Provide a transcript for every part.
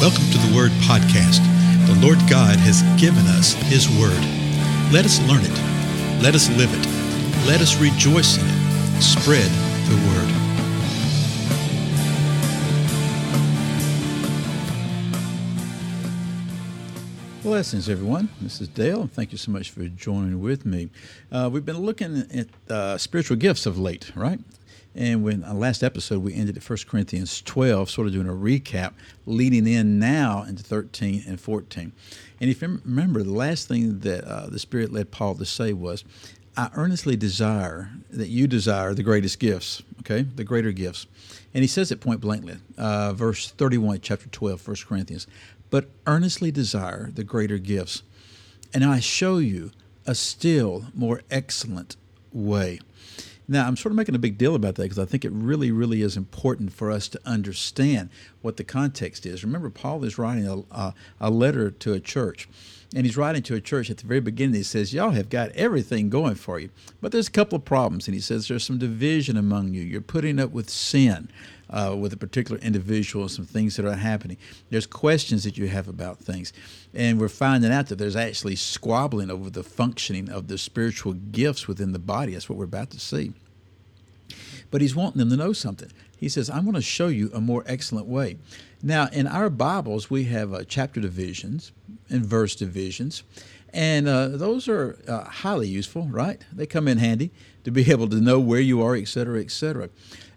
Welcome to the Word Podcast. The Lord God has given us His Word. Let us learn it. Let us live it. Let us rejoice in it. Spread the Word. Blessings, everyone. This is Dale. Thank you so much for joining with me. Uh, we've been looking at uh, spiritual gifts of late, right? And when uh, last episode, we ended at 1 Corinthians 12, sort of doing a recap, leading in now into 13 and 14. And if you remember, the last thing that uh, the Spirit led Paul to say was, I earnestly desire that you desire the greatest gifts, okay, the greater gifts. And he says it point blankly, uh, verse 31, chapter 12, 1 Corinthians but earnestly desire the greater gifts. And I show you a still more excellent way. Now, I'm sort of making a big deal about that because I think it really, really is important for us to understand what the context is. Remember, Paul is writing a, a, a letter to a church. And he's writing to a church at the very beginning. He says, Y'all have got everything going for you. But there's a couple of problems. And he says, There's some division among you. You're putting up with sin uh, with a particular individual, and some things that are happening. There's questions that you have about things. And we're finding out that there's actually squabbling over the functioning of the spiritual gifts within the body. That's what we're about to see. But he's wanting them to know something. He says, I'm going to show you a more excellent way. Now, in our Bibles, we have uh, chapter divisions and verse divisions, and uh, those are uh, highly useful, right? They come in handy to be able to know where you are, et cetera, et cetera.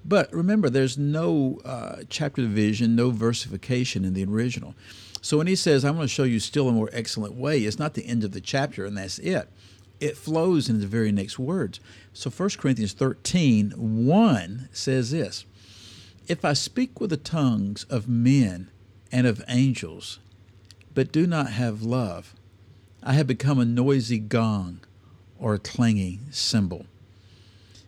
But remember, there's no uh, chapter division, no versification in the original. So when he says, I'm going to show you still a more excellent way, it's not the end of the chapter and that's it. It flows into the very next words. So 1 Corinthians 13, 1 says this if I speak with the tongues of men and of angels, but do not have love, I have become a noisy gong or a clanging cymbal.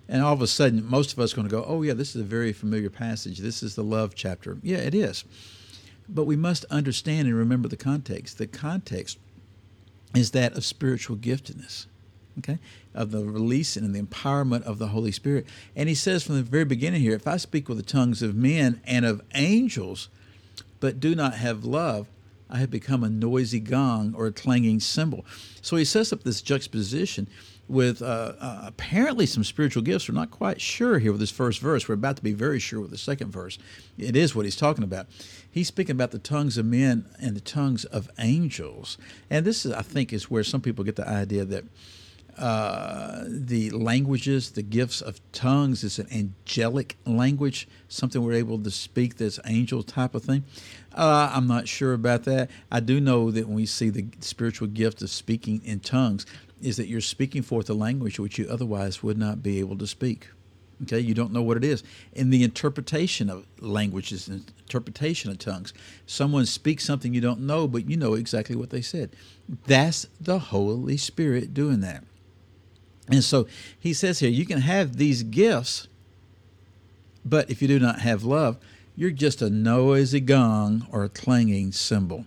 And all of a sudden, most of us are going to go, oh, yeah, this is a very familiar passage. This is the love chapter. Yeah, it is. But we must understand and remember the context. The context is that of spiritual giftedness okay, of the release and the empowerment of the Holy Spirit. And he says from the very beginning here, if I speak with the tongues of men and of angels, but do not have love, I have become a noisy gong or a clanging cymbal. So he sets up this juxtaposition with uh, uh, apparently some spiritual gifts. We're not quite sure here with this first verse. We're about to be very sure with the second verse. It is what he's talking about. He's speaking about the tongues of men and the tongues of angels. And this, is, I think, is where some people get the idea that uh, the languages, the gifts of tongues is an angelic language, something we're able to speak that's angel type of thing. Uh, I'm not sure about that. I do know that when we see the spiritual gift of speaking in tongues, is that you're speaking forth a language which you otherwise would not be able to speak. Okay, you don't know what it is. In the interpretation of languages, interpretation of tongues, someone speaks something you don't know, but you know exactly what they said. That's the Holy Spirit doing that. And so he says here, you can have these gifts, but if you do not have love, you're just a noisy gong or a clanging cymbal.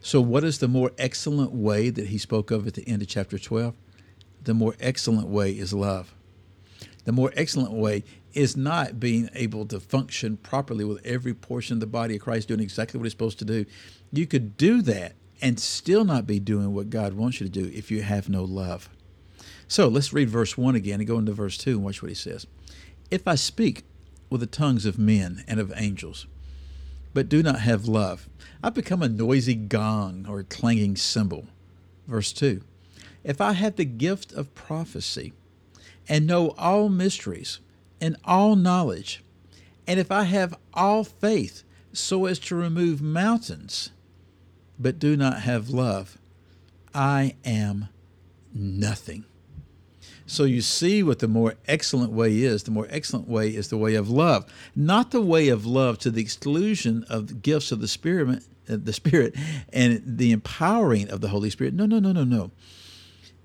So, what is the more excellent way that he spoke of at the end of chapter 12? The more excellent way is love. The more excellent way is not being able to function properly with every portion of the body of Christ doing exactly what it's supposed to do. You could do that and still not be doing what God wants you to do if you have no love. So let's read verse 1 again and go into verse 2 and watch what he says. If I speak with the tongues of men and of angels, but do not have love, I become a noisy gong or a clanging cymbal. Verse 2 If I have the gift of prophecy and know all mysteries and all knowledge, and if I have all faith so as to remove mountains, but do not have love, I am nothing. So you see what the more excellent way is. The more excellent way is the way of love, not the way of love to the exclusion of the gifts of the Spirit, uh, the Spirit, and the empowering of the Holy Spirit. No, no, no, no, no.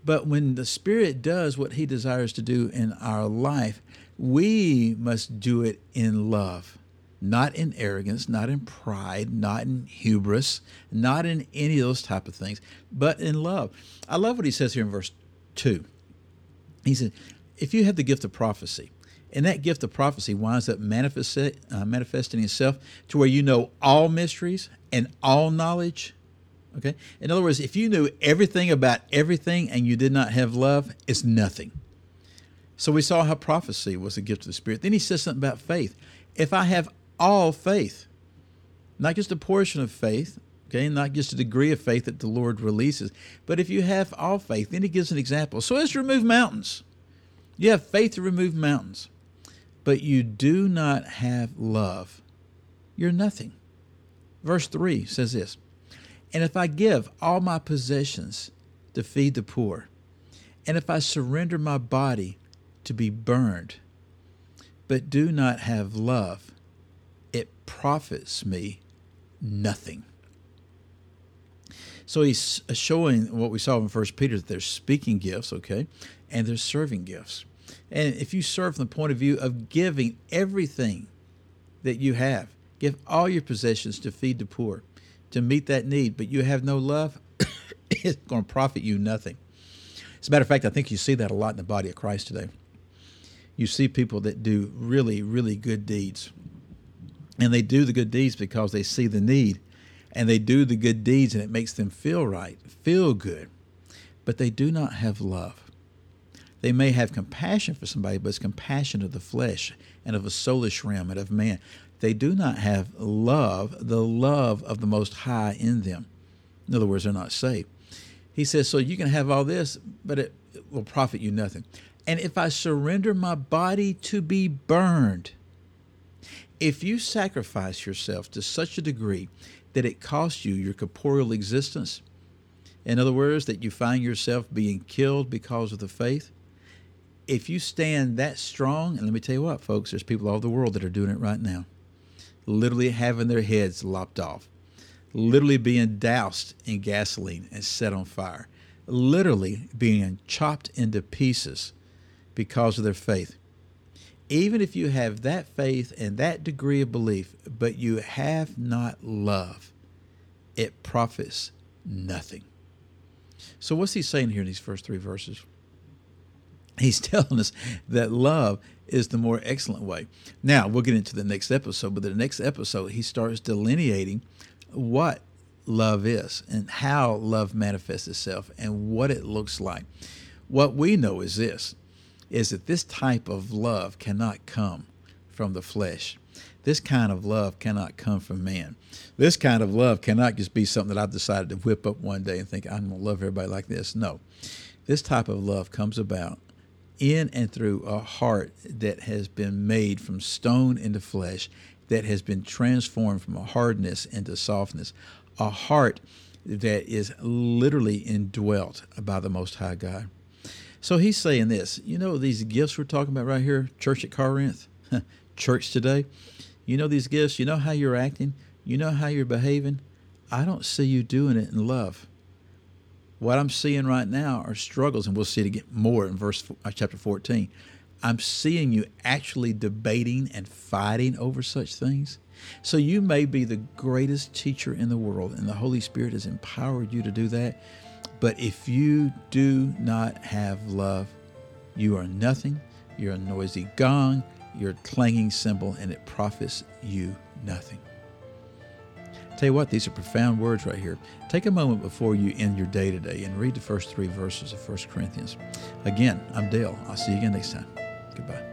But when the Spirit does what He desires to do in our life, we must do it in love, not in arrogance, not in pride, not in hubris, not in any of those type of things, but in love. I love what He says here in verse 2. He said, if you have the gift of prophecy And that gift of prophecy winds up manifest, uh, manifesting itself to where you know all mysteries and all knowledge. Okay? In other words, if you knew everything about everything and you did not have love, it's nothing. So we saw how prophecy was a gift of the Spirit. Then he says something about faith. If I have all faith, not just a portion of faith, okay, not just a degree of faith that the Lord releases, but if you have all faith, then he gives an example. So as to remove mountains. You have faith to remove mountains but you do not have love, you're nothing. Verse 3 says this And if I give all my possessions to feed the poor, and if I surrender my body to be burned, but do not have love, it profits me nothing. So he's uh, showing what we saw in First Peter that there's speaking gifts, okay, and there's serving gifts. And if you serve from the point of view of giving everything that you have, give all your possessions to feed the poor, to meet that need, but you have no love, it's going to profit you nothing. As a matter of fact, I think you see that a lot in the body of Christ today. You see people that do really, really good deeds. And they do the good deeds because they see the need. And they do the good deeds and it makes them feel right, feel good. But they do not have love. They may have compassion for somebody, but it's compassion of the flesh and of a soulish realm and of man. They do not have love, the love of the Most High in them. In other words, they're not saved. He says, So you can have all this, but it, will profit you nothing. And if I surrender my body to be burned, if you sacrifice yourself to such a degree that it costs you your corporeal existence, in other words, that you find yourself being killed because of the faith, if you stand that strong, and let me tell you what, folks, there's people all over the world that are doing it right now, literally having their heads lopped off, literally being doused in gasoline and set on fire, literally being chopped into pieces because of their faith. Even if you have that faith and that degree of belief, but you have not love, it profits nothing. So, what's he saying here in these first three verses? he's telling us that love is the more excellent way. Now, we'll get into the next episode, but the next episode, he starts delineating what love is and how love manifests itself and what it looks like. What we know is this is that this type of love cannot come from the flesh. This kind of love cannot come from man. This kind of love cannot just be something that I've decided to whip up one day and think I'm going to love everybody like this. No. This type of love comes about in and through a heart that has been made from stone into flesh, that has been transformed from a hardness into softness, a heart that is literally indwelt by the Most High God. So he's saying this, you know, these gifts we're talking about right here, church at Corinth, church today, you know, these gifts, you know how you're acting, you know how you're behaving. I don't see you doing it in love. What I'm seeing right now are struggles, and we'll see it again more in verse uh, chapter 14. I'm seeing you actually debating and fighting over such things. So you may be the greatest teacher in the world, and the Holy Spirit has empowered you to do that. But if you do not have love, you are nothing. You're a noisy gong, you're a clanging cymbal, and it profits you nothing. Tell you what, these are profound words right here. Take a moment before you end your day today and read the first three verses of 1 Corinthians. Again, I'm Dale. I'll see you again next time. Goodbye.